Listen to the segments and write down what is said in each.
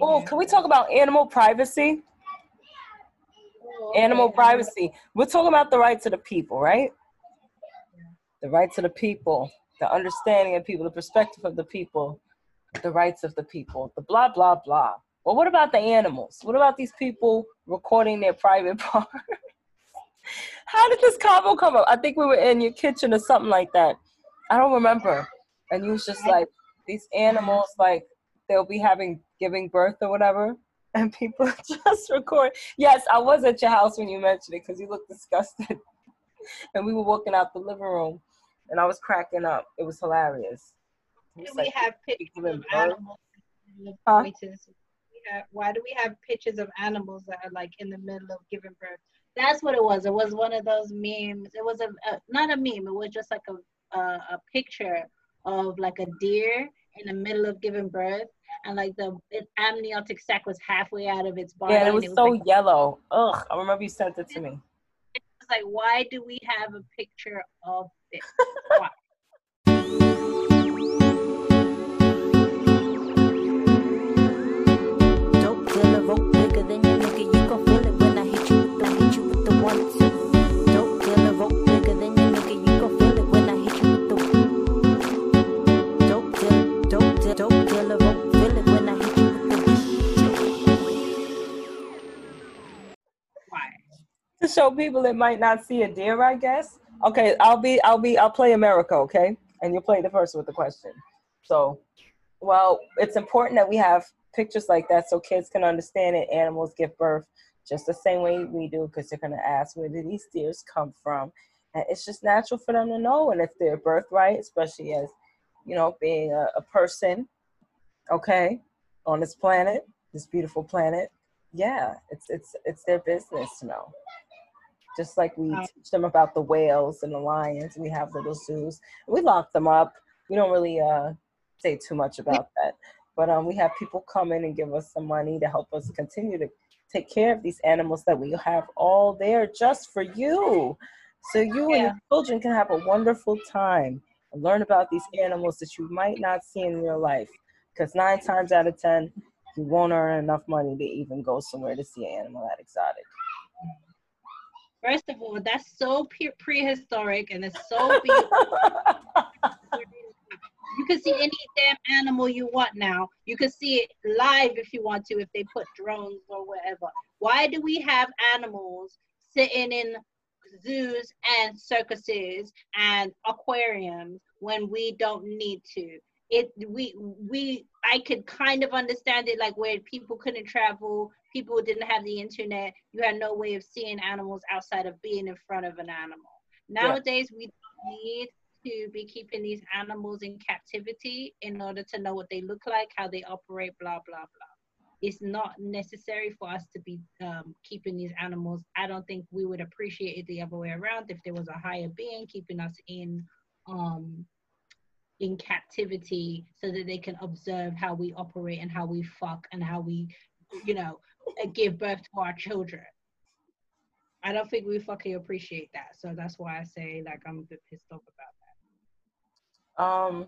Oh, can we talk about animal privacy? Oh, okay. Animal privacy. We're talking about the rights of the people, right? The rights of the people, the understanding of people, the perspective of the people, the rights of the people, the blah, blah, blah. Well, what about the animals? What about these people recording their private parts? How did this combo come up? I think we were in your kitchen or something like that. I don't remember. And you was just like, these animals, like, they'll be having giving birth or whatever. And people just record. Yes, I was at your house when you mentioned it because you looked disgusted. and we were walking out the living room and I was cracking up. It was hilarious. Do we like, have pictures of animals? Huh? Have, why do we have pictures of animals that are like in the middle of giving birth? That's what it was. It was one of those memes. It was a, a not a meme. It was just like a, a a picture of like a deer in the middle of giving birth, and like the amniotic sac was halfway out of its body. Yeah, it was, it was so like, yellow. Ugh, I remember you sent it to me. It was like, why do we have a picture of this? Why? Show people that might not see a deer, I guess. Okay, I'll be, I'll be, I'll play America, okay? And you'll play the first with the question. So, well, it's important that we have pictures like that so kids can understand it. Animals give birth just the same way we do because they're going to ask where did these deers come from and it's just natural for them to know and it's their birthright especially as you know being a, a person okay on this planet this beautiful planet yeah it's it's it's their business to know just like we teach them about the whales and the lions. We have little zoos. We lock them up. We don't really uh, say too much about that. But um, we have people come in and give us some money to help us continue to take care of these animals that we have all there just for you. So you yeah. and your children can have a wonderful time and learn about these animals that you might not see in real life. Because nine times out of ten, you won't earn enough money to even go somewhere to see an animal that exotic. First of all, that's so pre- prehistoric and it's so beautiful. you can see any damn animal you want now. You can see it live if you want to, if they put drones or whatever. Why do we have animals sitting in zoos and circuses and aquariums when we don't need to? It we we I could kind of understand it like where people couldn't travel people didn't have the internet you had no way of seeing animals outside of being in front of an animal. Nowadays yeah. we don't need to be keeping these animals in captivity in order to know what they look like how they operate blah blah blah. It's not necessary for us to be um, keeping these animals. I don't think we would appreciate it the other way around if there was a higher being keeping us in um, in captivity so that they can observe how we operate and how we fuck and how we you know give birth to our children. I don't think we fucking appreciate that. So that's why I say like I'm a bit pissed off about that. Um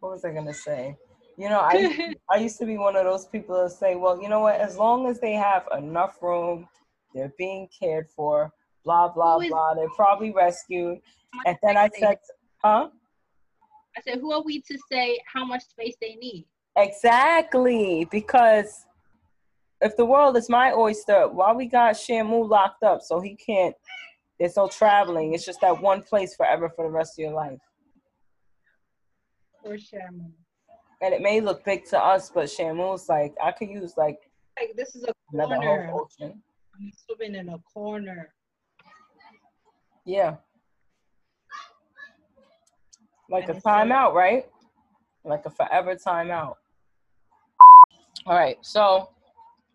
what was I gonna say? You know, I I used to be one of those people that say, well, you know what, as long as they have enough room, they're being cared for, blah blah blah, they're probably rescued. And then I said, huh? I said, who are we to say how much space they need? Exactly, because if the world is my oyster, why we got Shamu locked up so he can't? There's no traveling. It's just that one place forever for the rest of your life. Or Shamu. And it may look big to us, but Shamu's like I could use like. Like this is a corner. ocean. I'm swimming in a corner. Yeah. Like a timeout, right? Like a forever timeout. All right, so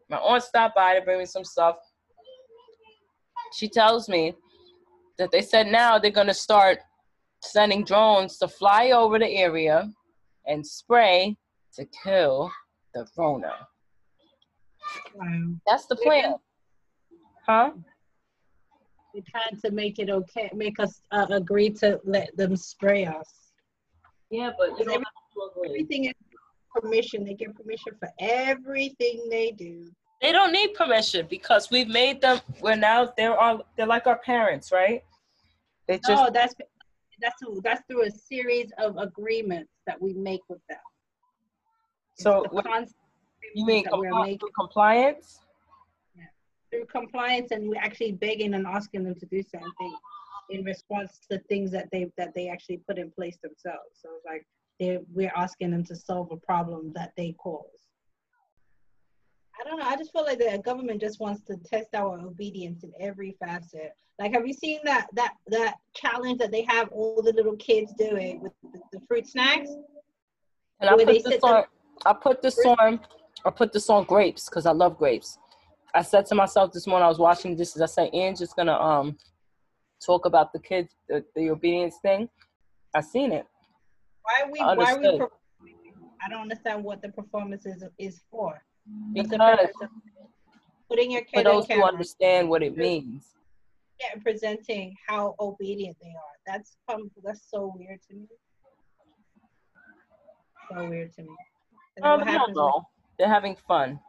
my aunt stopped by to bring me some stuff. She tells me that they said now they're gonna start sending drones to fly over the area and spray to kill the Rona. Wow. That's the plan. Huh? They're trying to make it okay, make us uh, agree to let them spray us. Yeah, but everything is permission. They get permission for everything they do. They don't need permission because we've made them. We're now they're all they're like our parents, right? They just no, that's that's through, that's through a series of agreements that we make with them. So the what- you mean that we're compli- making compliance? through compliance, and we're actually begging and asking them to do certain things in response to things that they that they actually put in place themselves. So it's like they we're asking them to solve a problem that they caused. I don't know. I just feel like the government just wants to test our obedience in every facet. Like, have you seen that that that challenge that they have all the little kids doing with the, the fruit snacks? And I Where they put this on. I put this on. I put this on grapes because I love grapes. I said to myself this morning I was washing dishes. I said, "Ian's just gonna um talk about the kids, the, the obedience thing." I've seen it. Why are we? I Why are we? performing? I don't understand what the performance is is for. What's Because putting your for kid on those who understand what it means. and presenting how obedient they are? That's um, that's so weird to me. So weird to me. Um, happens when- no, they're having fun.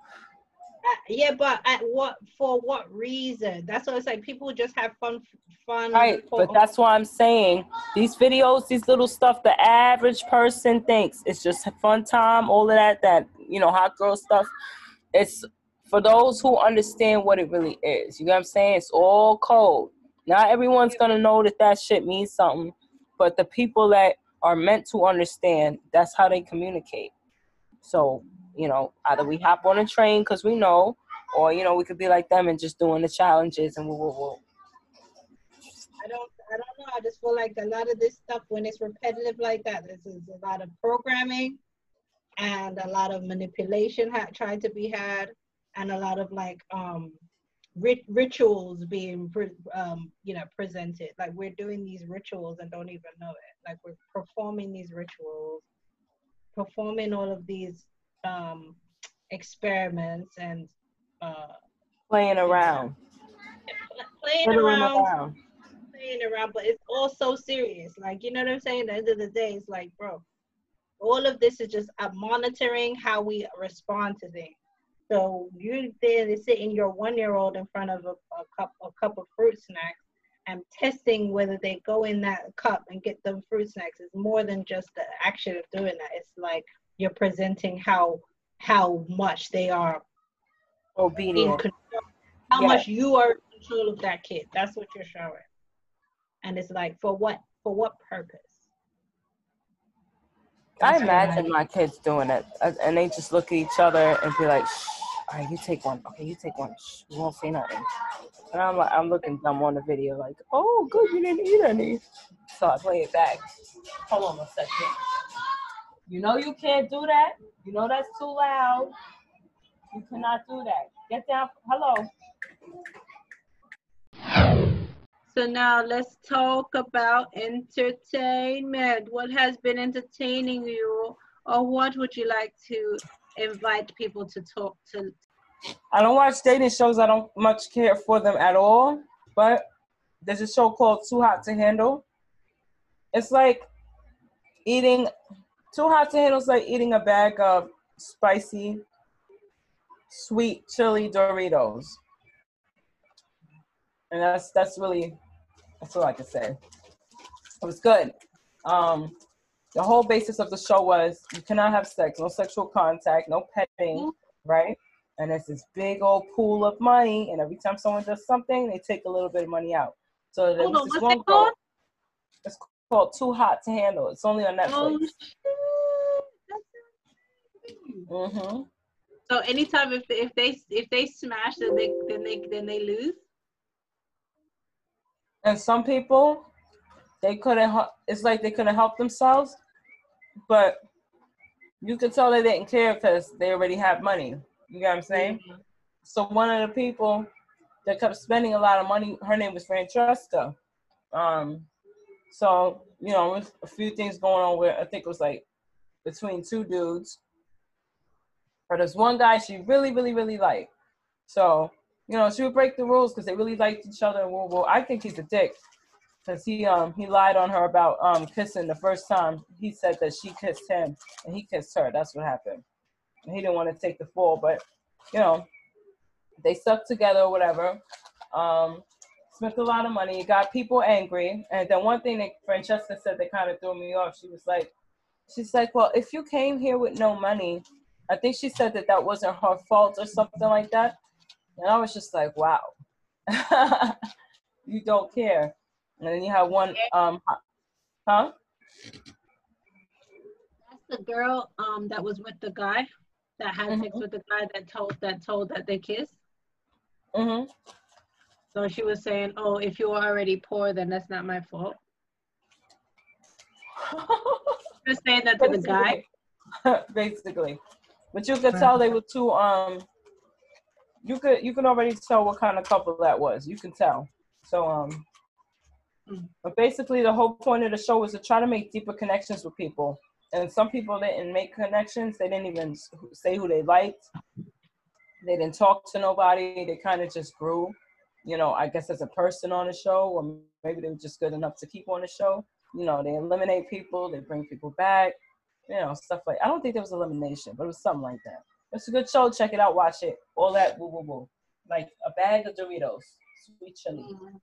Yeah, but at what for what reason? That's what it's like. People just have fun, fun. Right, but that's why I'm saying these videos, these little stuff, the average person thinks it's just fun time, all of that, that, you know, hot girl stuff. It's for those who understand what it really is. You know what I'm saying? It's all code. Not everyone's going to know that that shit means something, but the people that are meant to understand, that's how they communicate. So, you know, either we hop on a train because we know, or, you know, we could be like them and just doing the challenges and woo, woo, woo. I don't I don't know. I just feel like a lot of this stuff when it's repetitive like that, this is a lot of programming and a lot of manipulation ha- trying to be had and a lot of like um rit- rituals being pre- um you know presented like we're doing these rituals and don't even know it like we're performing these rituals performing all of these um experiments and uh Playing around. playing Playing around around. playing around, but it's all so serious. Like, you know what I'm saying? At the end of the day, it's like, bro, all of this is just uh, monitoring how we respond to things. So you're there sitting your one year old in front of a, a cup a cup of fruit snacks and testing whether they go in that cup and get them fruit snacks is more than just the action of doing that. It's like you're presenting how how much they are Obedient. control, how Yeah. much you are in control of that kid. That's what you're showing. And it's like for what for what purpose? I That's what imagine my kids doing it, uh, and they just look at each other and be like, Shh, "All right, you take one. Okay, you take one. Shh, we won't say nothing." And I'm like, I'm looking dumb on the video, like, "Oh, good, you didn't eat any." So I play it back. Hold on a second. You know you can't do that. You know that's too loud. You cannot do that. Get down. Hello. So now let's talk about entertainment. What has been entertaining you, or what would you like to invite people to talk to? I don't watch dating shows. I don't much care for them at all. But there's a show called Too Hot to Handle. It's like eating Too Hot to Handle is like eating a bag of spicy, sweet chili Doritos. And that's that's really that's all I can say. It was good. Um, the whole basis of the show was you cannot have sex, no sexual contact, no petting, right? And it's this big old pool of money, and every time someone does something, they take a little bit of money out. So there Hold was on, this one girl-? It's called Too Hot to Handle. It's only on Netflix. Oh, shit. That's hmm So anytime if if they if they smash then they then they then they lose. And some people, they couldn't. It's like they couldn't help themselves, but you could tell they didn't care because they already have money. You get what I'm saying? So one of the people that kept spending a lot of money, her name was Francesca. Um, so you know, a few things going on where I think it was like between two dudes. But there's one guy she really, really, really liked. So you know, she would break the rules because they really liked each other. Well, well, I think he's a dick. because he um he lied on her about um kissing the first time. He said that she kissed him and he kissed her. That's what happened. And he didn't want to take the fall, but you know, they stuck together or whatever. Um, spent a lot of money. Got people angry. And then one thing that Francesca said that kind of threw me off. She was like, she's like, well, if you came here with no money, I think she said that that wasn't her fault or something like that. And I was just like, wow, you don't care. And then you have one, um, huh? That's the girl um that was with the guy that had sex Mhm. with the guy that told that told that they kissed. hmm So she was saying, "Oh, if you were already poor, then that's not my fault." She was saying that to the guy. Basically, but you could tell they were two. Um, you could you can already tell what kind of couple that was. You can tell. So um, Mm. but basically the whole point of the show was to try to make deeper connections with people. And some people didn't make connections. They didn't even say who they liked. They didn't talk to nobody. They kind of just grew. You know, I guess as a person on the show, or maybe they were just good enough to keep on the show. You know, they eliminate people. They bring people back you know, stuff like I don't think there was elimination, but it was something like that. It's a good show. Check it out. Watch it. All that woo woo woo. Like a bag of Doritos, sweet chili. Mm.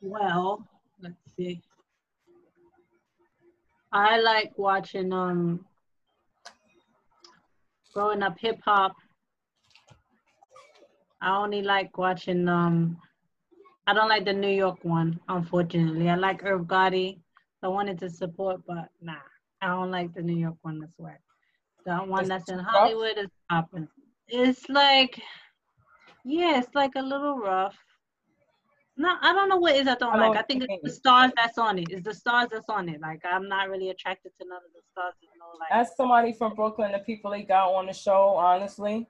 Well, let's see. I like watching um growing up hip hop. I only like watching um I don't like the New York one, unfortunately. I like Irv Gotti. I wanted to support, but nah. I don't like the New York one as well. The one It's that's in rough? Hollywood is popping. It's like yeah, it's like a little rough. No, I don't know what is I don't I like. I think it's the stars that's on it. It's the stars that's on it. Like I'm not really attracted to none of the stars. Know, like As somebody from Brooklyn, the people they got on the show, honestly,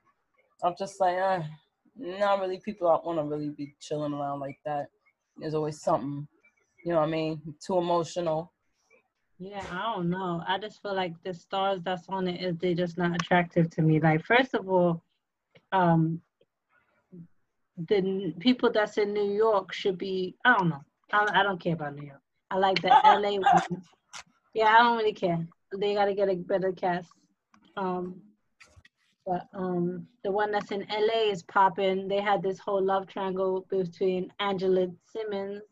I'm just like, uh, not really people I want to really be chilling around like that. There's always something, you know what I mean? Too emotional. Yeah, I don't know. I just feel like the stars that's on it is they just not attractive to me. Like first of all, um, the n- people that's in New York should be. I don't know. I, I don't care about New York. I like the LA one. Yeah, I don't really care. They gotta get a better cast. Um, but um, the one that's in LA is popping. They had this whole love triangle between Angela Simmons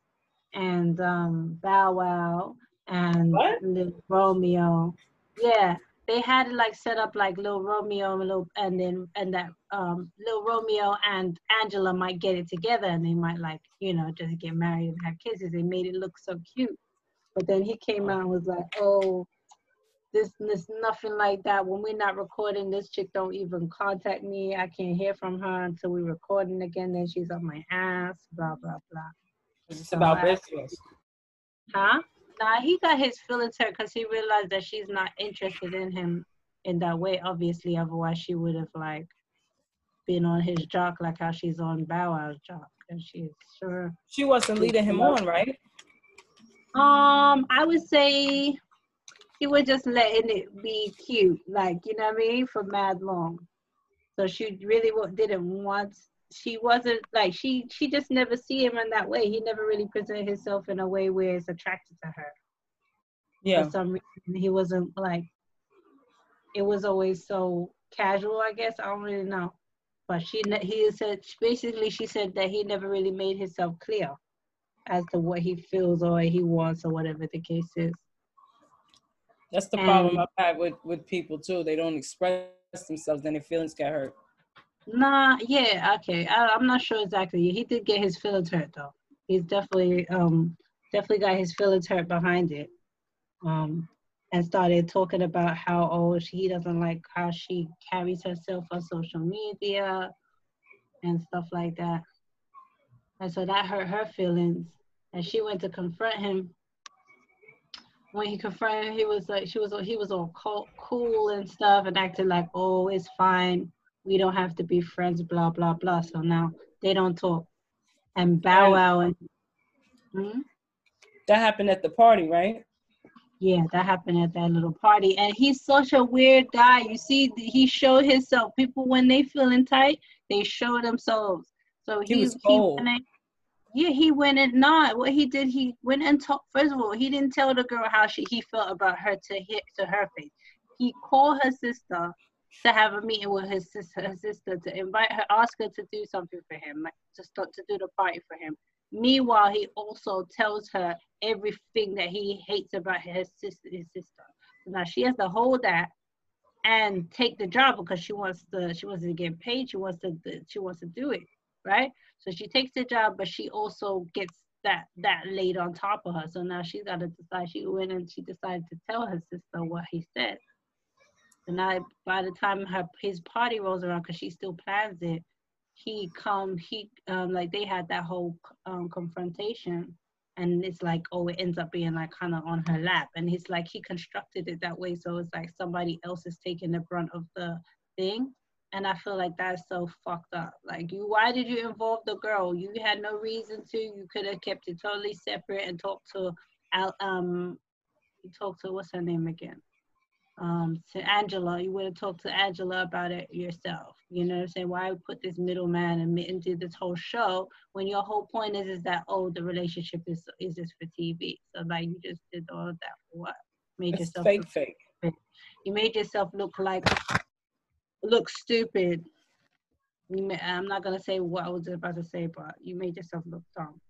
and um, Bow Wow and What? Lil Romeo. Yeah, they had it like set up like Lil Romeo and Lil, and then and that um Lil Romeo and Angela might get it together and they might like you know just get married and have kids. They made it look so cute, but then he came out and was like, oh. This, this nothing like that. When we're not recording, this chick don't even contact me. I can't hear from her until we're recording again. Then she's on my ass. Blah blah blah. It's about Alright. business. Huh? Nah, he got his feelings hurt because he realized that she's not interested in him in that way. Obviously, otherwise she would have like been on his jock like how she's on Bow Wow's jock, and she's sure. She wasn't leading him on, right? Um, I would say she was just letting it be cute, like you know what I mean, for mad long. So she really didn't want. She wasn't like she. She just never see him in that way. He never really presented himself in a way where it's attracted to her. Yeah. for some reason he wasn't like it was always so casual i guess i don't really know but she he said basically she said that he never really made himself clear as to what he feels or he wants or whatever the case is That's the problem I've had with, with people too. They don't express themselves, then their feelings get hurt. nah yeah okay. I, i'm not sure exactly. He did get his feelings hurt though. He's definitely um definitely got his feelings hurt behind it um and started talking about how oh he doesn't like how she carries herself on social media and stuff like that. And so that hurt her feelings and she went to confront him when he confronted he was like she was he was all cool and stuff and acted like oh it's fine we don't have to be friends blah blah blah so now they don't talk and bow wow and Hmm? That happened at the party, right? Yeah, that happened at that little party. And he's such a weird guy. You see, he showed himself. People, when they feeling tight, they show themselves. So He he's was cold. He, Yeah, he went and not what he did. He went and talked. First of all, he didn't tell the girl how she he felt about her to hit to her face. He called her sister to have a meeting with his sister, her sister to invite her, ask her to do something for him, like to start to do the party for him. Meanwhile, he also tells her everything that he hates about his sister. His sister. Now she has to hold that and take the job because she wants to. She wants to get paid. She wants to. She wants to do it right. So she takes the job, but she also gets that that laid on top of her. So now she's got to decide. She went and she decided to tell her sister what he said. And now by the time her his party rolls around, because she still plans it, he come he um like they had that whole um confrontation and it's like oh it ends up being like kind of on her lap and he's like he constructed it that way so it's like somebody else is taking the brunt of the thing and I feel like that's so fucked up. Like you, why did you involve the girl? You had no reason to. You could have kept it totally separate and talked to, um, you talked to what's her name again? Um, to Angela. You would have talked to Angela about it yourself. You know what I'm saying? Why put this middleman and, do this whole show when your whole point is is that oh the relationship is is just for TV. So like you just did all of that for what? Made it's yourself fake, fake. You made yourself look like look stupid. May, I'm not gonna say what I was about to say, but you made yourself look dumb.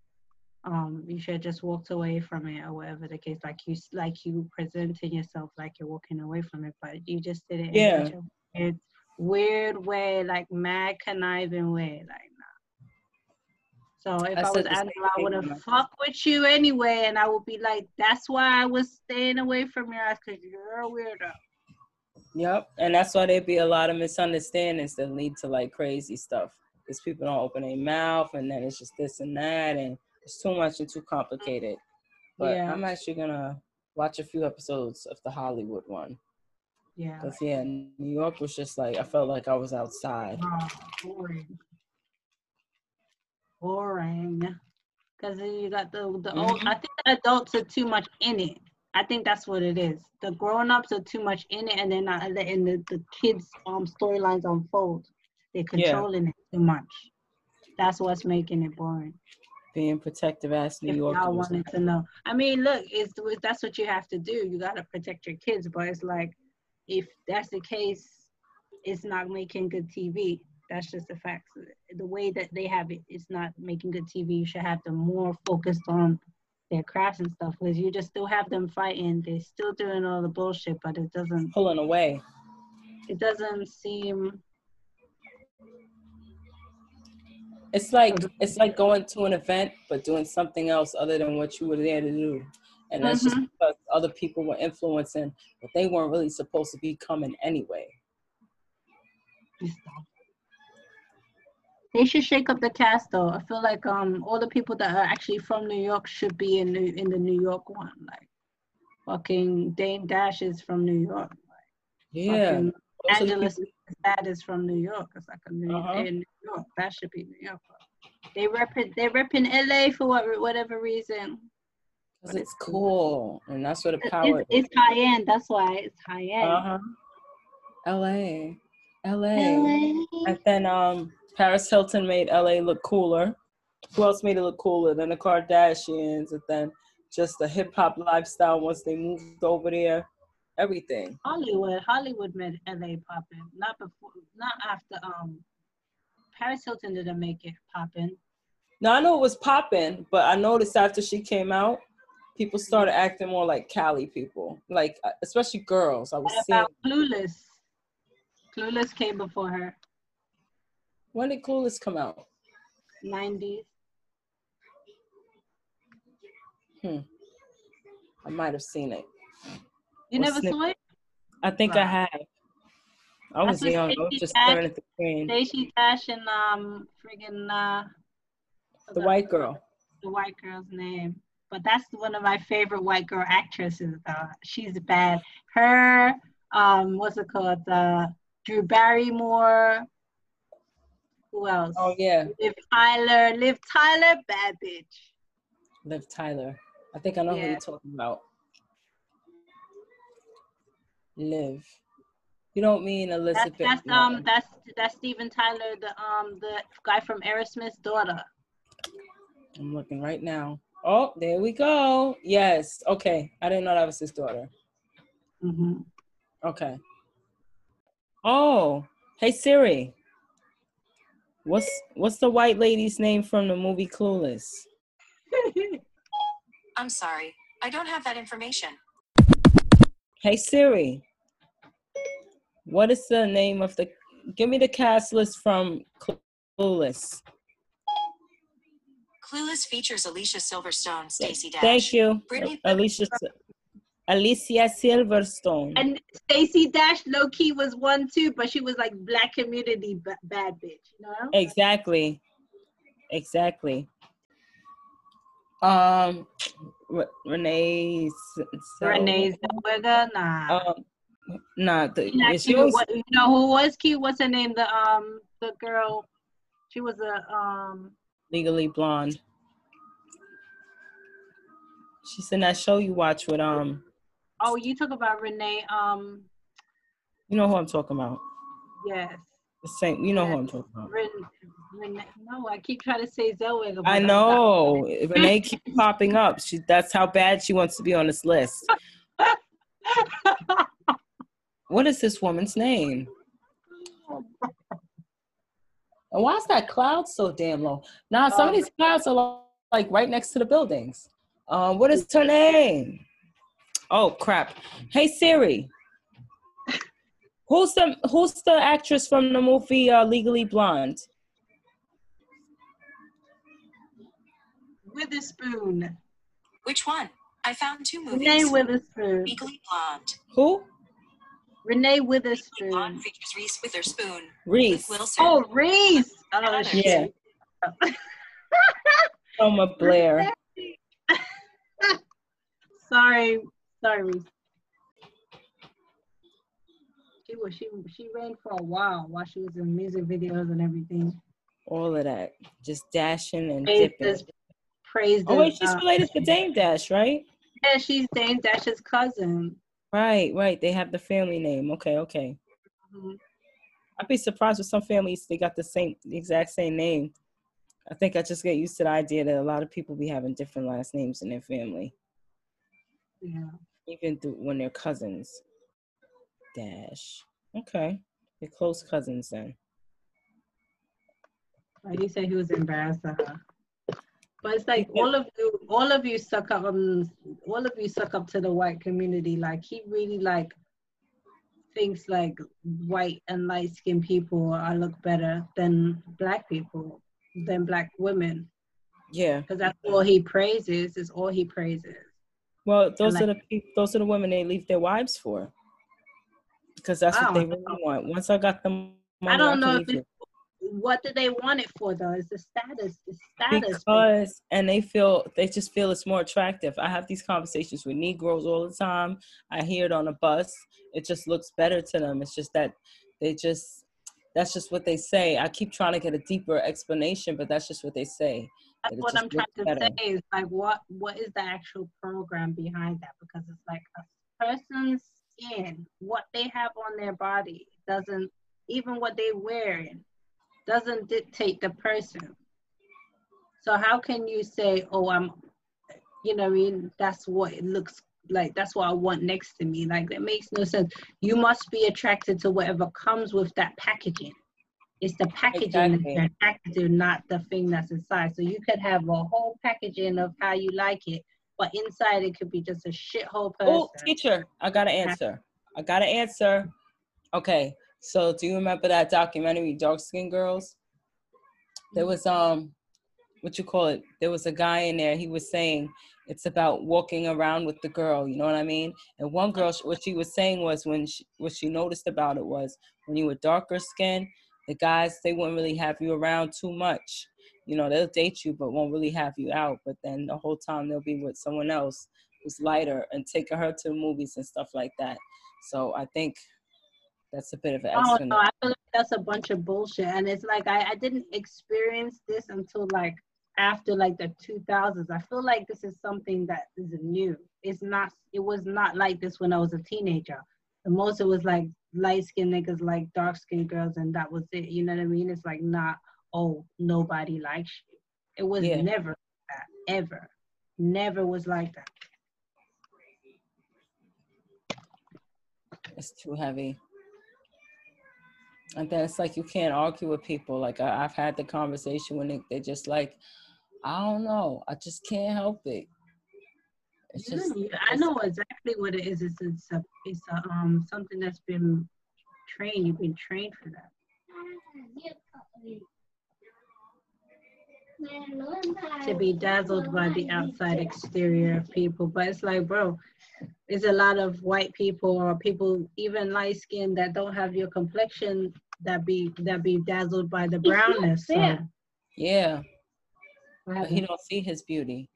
Um, you should have just walked away from it or whatever the case. Like you, like you presenting yourself like you're walking away from it, but you just did it yeah. a weird, way, like mad conniving way, like nah. So if I, I was Angela, I would have fuck with you anyway, and I would be like, "That's why I was staying away from your ass, cause you're a weirdo." Yep, and that's why there be a lot of misunderstandings that lead to like crazy stuff. Because people don't open their mouth, and then it's just this and that, and it's too much and too complicated. But yeah. I'm actually gonna watch a few episodes of the Hollywood one. Yeah. Cause yeah, New York was just like I felt like I was outside. Oh, boring. Boring. Cause you got the the mm-hmm. old. I think the adults are too much in it. I think that's what it is. The grown-ups are too much in it and they're not letting the, the kids' um storylines unfold. They're controlling yeah. it too much. That's what's making it boring. Being protective ass New York. I wanted to know. I mean, look, it's that's what you have to do. You gotta protect your kids, but it's like if that's the case, it's not making good TV. That's just the facts. The way that they have it, it's not making good TV. You should have them more focused on their crafts and stuff because you just still have them fighting. They're still doing all the bullshit, but it doesn't pulling away. It doesn't seem. It's like it's like going to an event but doing something else other than what you were there to do, and that's mm-hmm. just because other people were influencing, but they weren't really supposed to be coming anyway. They should shake up the cast though. I feel like um all the people that are actually from New York should be in New, in the New York one. Like fucking Dame Dash is from New York. Like, yeah. Angela that is from New York. It's like a New, uh-huh. in New York. That should be New York. They rep they rep in LA for what, whatever reason. Because it's, it's cool. and that's what the power. It's, it's high end. That's why it's high end. Uh huh. LA, LA, LA. and then um Paris Hilton made LA look cooler. Who else made it look cooler than the Kardashians? And then just the hip hop lifestyle once they moved over there. Everything. Hollywood, Hollywood made LA popping. Not before, not after. Um, Paris Hilton didn't make it popping. No, I know it was popping, but I noticed after she came out, people started acting more like Cali people, like uh, especially girls. I was what seeing. Clueless. Clueless came before her. When did Clueless come out? 90s. Hmm. I might have seen it. You never saw it? I think. I have. I was young. I was just staring at the screen. Stacey Dash and um friggin' uh the white girl. The white girl's name. But that's one of my favorite white girl actresses though. She's bad. Her um what's it called? Uh Drew Barrymore, who else? Oh yeah. Liv Tyler. Liv Tyler, bad bitch. Liv Tyler. I think I know yeah. who you're talking about. Liv. You don't mean Elizabeth. That's, that's um that's that's Steven Tyler, the um the guy from Aerosmith's daughter. I'm looking right now. Oh, there we go. Yes. Okay. I didn't know that was his daughter. Mm-hmm. Okay. Oh, hey Siri. What's what's the white lady's name from the movie Clueless? I'm sorry. I don't have that information. Hey Siri. What is the name of the give me the cast list from Clueless. Clueless features Alicia Silverstone, Stacey Dash. Thank you. Brittany- Alicia Alicia Silverstone. And Stacey Dash low key was one too, but she was like black community b- bad bitch, you know? Exactly. Exactly. Um, Re- Renee. So- Renee Zellweger, nah. Um, nah, the, She not is she cute. always- What, you know who was cute? What's her name? The um the girl. She was a um legally blonde. She's in that show you watch with um, oh you talk about Renee um you know who I'm talking about. yes. The same, you know who I'm talking about. Ren, Renee, no, I keep trying to say Zellweger. I know Renee keeps popping up. She that's how bad she wants to be on this list. What is this woman's name? And why is that cloud so damn low? Now some of these clouds are like right next to the buildings. Um, what is her name? Oh crap! Hey Siri, who's the who's the actress from the movie uh, Legally Blonde? Witherspoon. Which one? I found two movies. Renee Witherspoon. Legally Blonde. Who? Renee Witherspoon. Legally Witherspoon. Blonde features Reese Witherspoon. Reese. With Wilson. Oh, Reese. Oh, others. shit. Yeah. Selma Blair. Sorry, sorry, She was she she ran for a while while she was in music videos and everything. All of that, just dashing and Praised dipping. this, praised Oh wait, she's uh, related to Dame Dash, right? Yeah, she's Dame Dash's cousin. Right, right. They have the family name. Okay, okay. Mhm. I'd be surprised with some families they got the same, the exact same name. I think I just get used to the idea that a lot of people be having different last names in their family, Yeah. Even through, when they're cousins. Dash. Okay, they're close cousins then. Like he say he was embarrassed of her. But it's like all of you, all of you suck up, um, all of you suck up to the white community. Like he really like thinks like white and light skinned people are look better than black people, than black women, Yeah. because that's all he praises. Is all he praises. Well, those like- are the those are the women they leave their wives for, because that's what oh. they don't really want. Once I got the money, I don't can know if what do they want it for though? It's the status? The status? because and they feel they just feel it's more attractive i have these conversations with negroes all the time i hear it on a bus it just looks better to them it's just that they just that's just what they say i keep trying to get a deeper explanation but that's just what they say That's what I'm trying to better. say is like what what is the actual program behind that? Because it's like a person's skin, what they have on their body doesn't even what they wearing doesn't dictate the person. So how can you say, oh I'm you know what I mean, that's what it looks like that's what I want next to me. Like that makes no sense. You must be attracted to whatever comes with that packaging. It's the packaging Exactly. that you're attracted to, not the thing that's inside. So you could have a whole packaging of how you like it, but inside it could be just a shithole person. oh teacher i got an answer i got an answer okay so do you remember that documentary dark skinned girls there was um what you call it there was a guy in there he was saying it's about walking around with the girl you know what i mean and one girl what she was saying was when she, what she noticed about it was when you were darker skin the guys they wouldn't really have you around too much you know they'll date you but won't really have you out but then the whole time they'll be with someone else who's lighter and taking her to the movies and stuff like that so i think that's a bit of an Oh no, I feel like that's a bunch of bullshit. And it's like I, I didn't experience this until like after like the 2000s. I feel like this is something that is new. It's not. It was not like this when I was a teenager. The most it was like light skinned niggas like dark skinned girls, and that was it. You know what I mean? It's like not. Oh, nobody likes you. It was Yeah. never. that ever. Never was like that. It's too heavy. And then it's like you can't argue with people. Like I, have had the conversation when they, they're just like, I don't know, I just can't help it. It's just. I know exactly what it is. It's it's a, it's a, um something that's been trained. You've been trained for that. To be dazzled by the outside exterior of people, but it's like, bro, there's a lot of white people or people even light skinned that don't have your complexion that be that be dazzled by the brownness. So. Yeah. But he don't see his beauty.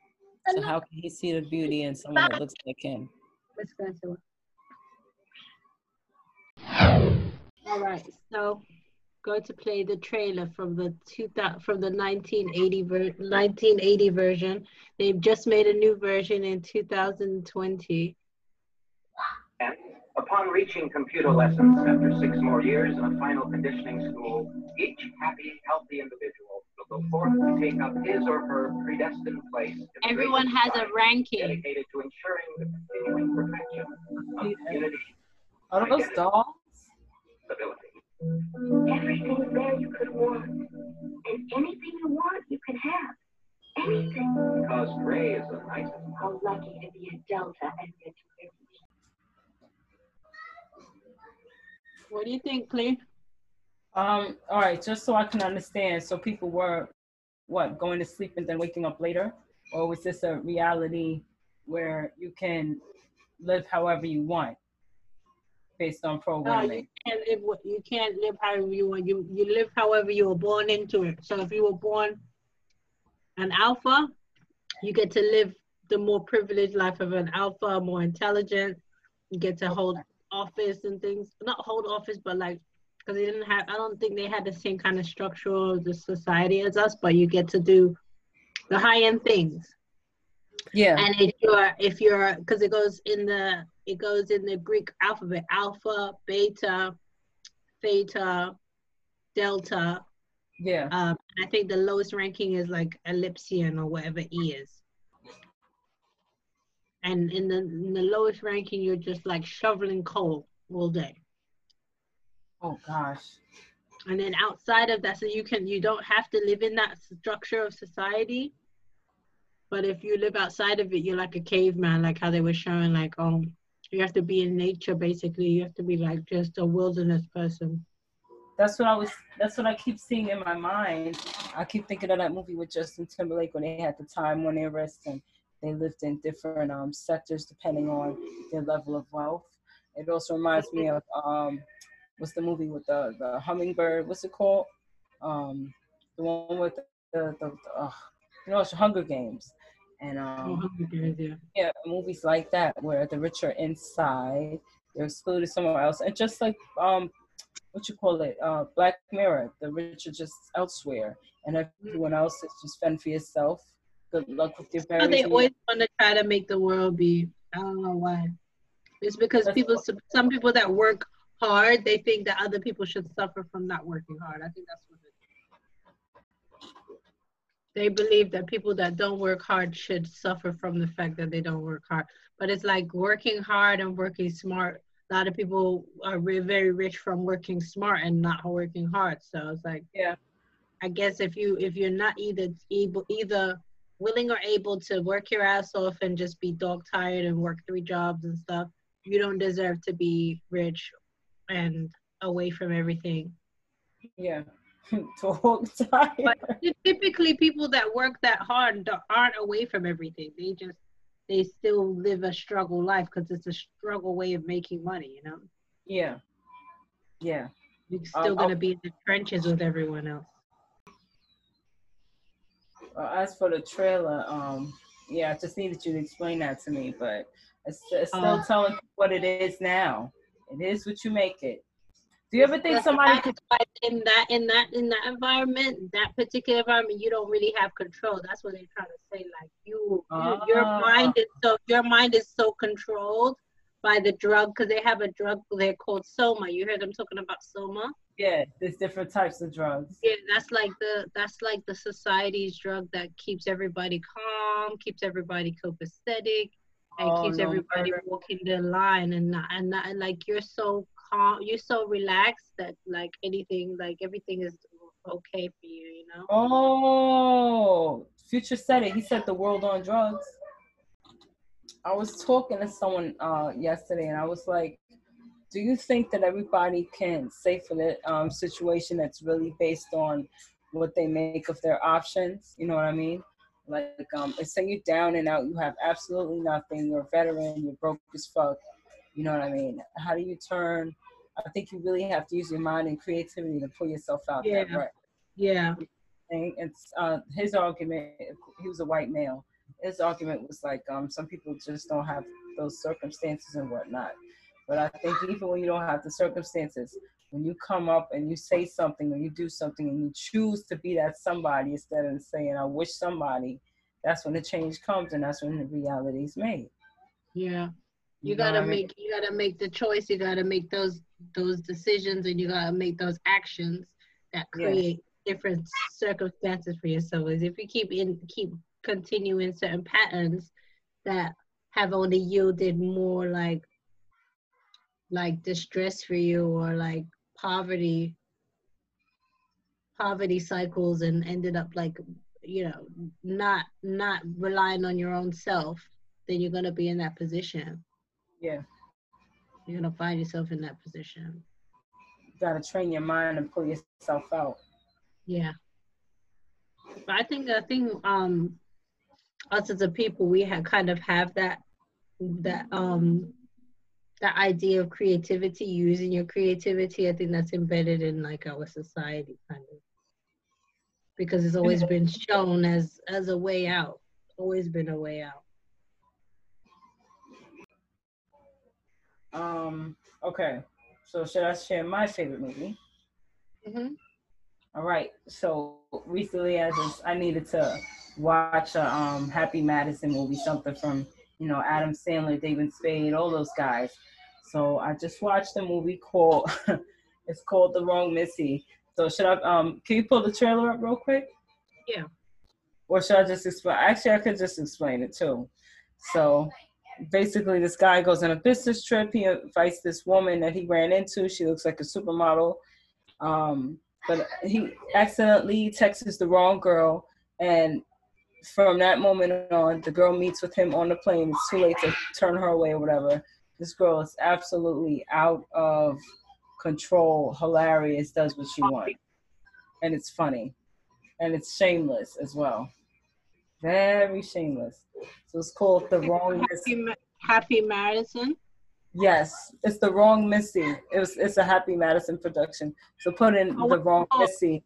So how can he see the beauty in someone that looks like him? Let's go. All right, so going to play the trailer from the two from the 1980 ver- 1980 version. They've just made a new version in 2020. And upon reaching computer lessons after six more years in a final conditioning school, each happy, healthy individual will go forth to take up his or her predestined place. Everyone has a ranking. Dedicated to ensuring the continuing perfection of community. Are those dolls? Stability. Everything's there you could want. And anything you want, you can have. Anything. Because Gray is the nicest. How lucky to be a Delta and get to What do you think, Claire? Um, all right, just so I can understand. So people were what, going to sleep and then waking up later? Or was this a reality where you can live however you want based on programming? No, you can't live you can't live however you want. You you live however you were born into it. So if you were born an alpha, you get to live the more privileged life of an alpha, more intelligent. You get to hold office and things. Not hold office, but like because they didn't have. I don't think they had the same kind of structure of the society as us. But you get to do the high end things. Yeah. And if you're if you're because it goes in the it goes in the Greek alphabet alpha, beta, theta, delta. Yeah. Um, I think the lowest ranking is like ellipsian or whatever E is. And in the in the lowest ranking, you're just like shoveling coal all day. Oh gosh. And then outside of that, so you can you don't have to live in that structure of society. But if you live outside of it, you're like a caveman, like how they were showing, like um, you have to be in nature basically. You have to be like just a wilderness person. That's what I was. That's what I keep seeing in my mind. I keep thinking of that movie with Justin Timberlake when they had the time on their wrist and they lived in different um, sectors depending on their level of wealth. It also reminds me of um, what's the movie with the the hummingbird? What's it called? Um, the one with the the, the, uh, you know it's Hunger Games, and um, yeah. yeah, movies like that where the rich are inside, they're excluded somewhere else, and just like um, what you call it, uh, Black Mirror, the rich are just elsewhere, and everyone else is just fend for yourself. Good luck with your parents. They always want to try to make the world be. I don't know why. It's because That's people, some people that work hard, they think that other people should suffer from not working hard. I think that's what it is. They believe that people that don't work hard should suffer from the fact that they don't work hard. But it's like working hard and working smart. A lot of people are very rich from working smart and not working hard. So it's like, yeah. I guess if you if you're not either able either willing or able to work your ass off and just be dog tired and work three jobs and stuff, you don't deserve to be rich and away from everything. Yeah. dog tired. But typically people that work that hard aren't away from everything. They just they still live a struggle life because it's a struggle way of making money, you know? Yeah. Yeah. You're still um, gonna I'll, be in the trenches with everyone else uh, as for the trailer, um, yeah, I just needed you to explain that to me, but it's, it's still uh, telling what it is now. It is what you make it. Do you ever think somebody could in that in that in that environment, that particular environment, you don't really have control. That's what they're trying to say. Like you, uh, your mind is so your mind is so controlled by the drug because they have a drug there called Soma. You hear them talking about Soma? Yeah, there's different types of drugs. Yeah, that's like the that's like the society's drug that keeps everybody calm, keeps everybody copacetic, and Oh, keeps no, everybody murder. walking their line and not and not and like you're so calm, you're so relaxed that like anything like everything is okay for you, you know? Oh, Future said it. He said the world on drugs. I was talking to someone uh, yesterday, and I was like, "Do you think that everybody can say for the um, situation that's really based on what they make of their options? You know what I mean? Like, um, let's say you're down and out, you have absolutely nothing. You're a veteran. You're broke as fuck. You know what I mean? How do you turn? I think you really have to use your mind and creativity to pull yourself out that Yeah. Yeah. thing. It's uh, his argument. He was a white male. His argument was like, um, some people just don't have those circumstances and whatnot. But I think even when you don't have the circumstances, when you come up and you say something or you do something and you choose to be that somebody instead of saying, "I wish somebody," that's when the change comes and that's when the reality is made. Yeah. You know gotta I mean? make you gotta make the choice. You gotta make those those decisions, and you gotta make those actions that Yeah. create different circumstances for yourself. Is if you keep in keep continuing certain patterns that have only yielded more like like distress for you or like poverty poverty cycles and ended up like you know not not relying on your own self then you're gonna be in that position Yeah, you're gonna find yourself in that position. you gotta train your mind and pull yourself out. Yeah. But I think I think um us as a people we have kind of have that that um that idea of creativity, using your creativity, I think that's embedded in like our society kind of. Because it's always been shown as as a way out. Always been a way out. Um, okay, so should I share my favorite movie? Mm-hmm. All right. So recently, I just I needed to watch a um, Happy Madison movie, something from you know Adam Sandler, David Spade, all those guys. So I just watched a movie called it's called The Wrong Missy. So should I um can you pull the trailer up real quick? Yeah. Or should I just explain? Actually, I could just explain it too. So basically, this guy goes on a business trip. He invites this woman that he ran into. She looks like a supermodel. Um, but he accidentally texts the wrong girl and from that moment on the girl meets with him on the plane. It's too late to turn her away or whatever. This girl is absolutely out of control hilarious does what she wants. And it's funny. And it's shameless as well. Very shameless. So it's called the wrong Happy, Ma- Happy Madison. yes. It's the wrong missy. It was it's a happy madison production. So put in Oh, the wrong oh. missy.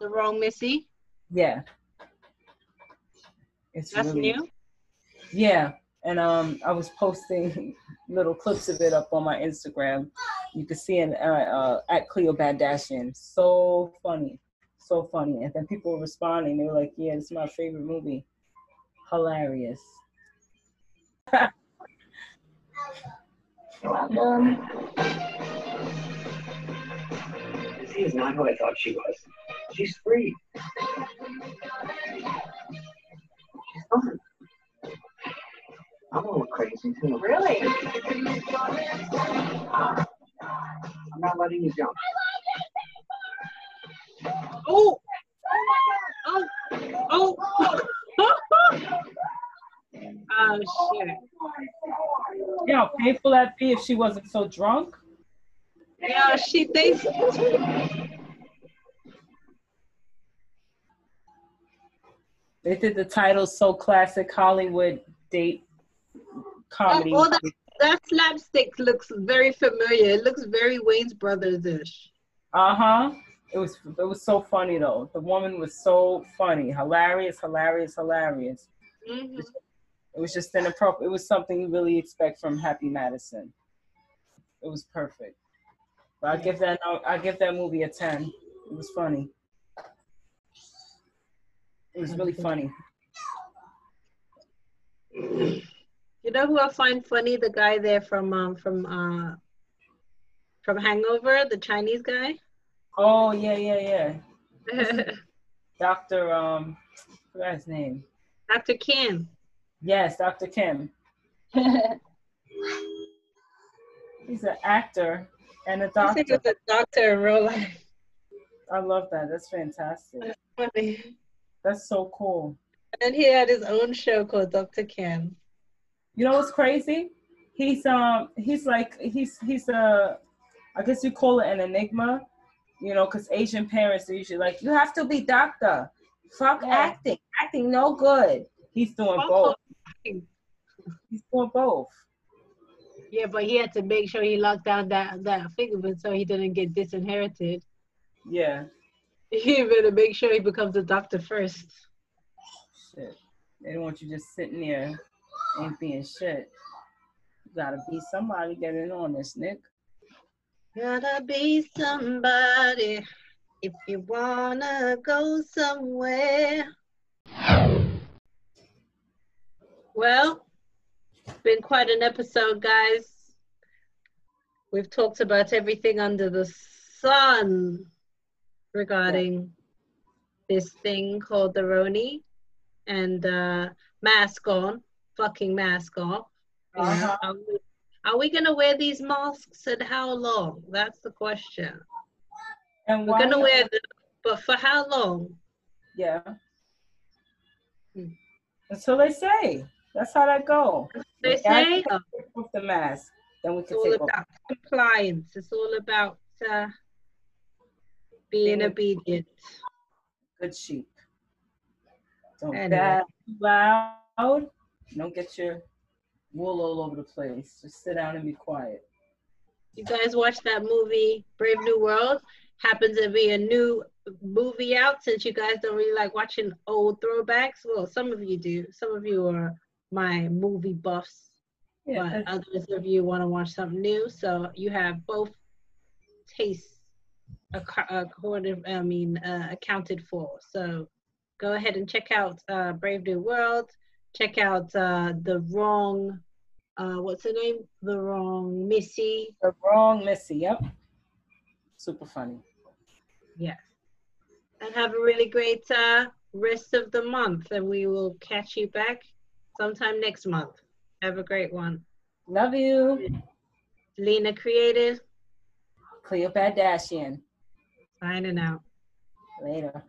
The wrong Missy. Yeah. It's That's really, new. Yeah. And um I was posting little clips of it up on my Instagram. You can see it uh, uh, at Cleo Badashian. So funny. So funny. And then people were responding. They were like, Yeah, it's my favorite movie. Hilarious. Welcome. Missy is not who I thought she was. She's free. She's fun. I'm a little crazy too. Really? I'm not letting you jump. Oh. Oh. Oh. oh shit. You know how painful that'd be if she wasn't so drunk? Yeah, she thinks. They did the title so classic Hollywood date comedy. Oh, that, that slapstick looks very familiar. It looks very Wayans Brothers ish. Uh huh. It was it was so funny though. The woman was so funny, hilarious, hilarious, hilarious. Mm-hmm. It was just inappropriate. It was something you really expect from Happy Madison. It was perfect. But I give that I give that movie a ten. It was funny. It was really funny. You know who I find funny? The guy there from um from uh from Hangover, the Chinese guy. Oh yeah, yeah, yeah. Doctor um, what's his name. Dr. Ken. Yes, Dr. Ken. He's an actor and a doctor. it's a doctor in real life. I love that. That's fantastic. Funny. That's so cool. And he had his own show called Dr. Ken. You know what's crazy? He's um he's like he's he's a I guess you call it an enigma, you know, because Asian parents are usually like you have to be doctor. Fuck Yeah. acting. Acting no good. He's doing both. He's doing both. Yeah, but he had to make sure he locked down that that fingerprint so he didn't get disinherited. Yeah. He better make sure he becomes a doctor first. Shit. They don't want you just sitting there ain't being shit. You gotta be somebody getting on this, Nick. Gotta be somebody if you wanna go somewhere. Well, it's been quite an episode, guys. We've talked about everything under the sun regarding this thing called the Roni and uh, mask on, fucking mask know, Uh-huh. Are we, are we gonna wear these masks and how long? That's the question. And We're gonna wear them, but for how long? Yeah. Hmm. Until they say. That's how that go. They say off the mask. Then we it's can all take off. about compliance. It's all about uh, being obedient. good sheep. Don't Anyway. loud. Don't get your wool all over the place. Just sit down and be quiet. You guys watch that movie Brave New World? Happens to be a new movie out since you guys don't really like watching old throwbacks. Well, some of you do. Some of you are my movie buffs, Yeah, but others of you want to watch something new. So you have both tastes accorded, I mean, uh, accounted for. So go ahead and check out uh, Brave New World. Check out uh, the wrong, uh, what's her name? The wrong Missy. the wrong Missy. Yep. Super funny. Yes. And have a really great uh, rest of the month. And we will catch you back sometime next month. Have a great one. Love you. Lena Creative, Cleopatra Dashian. Signing out. Later.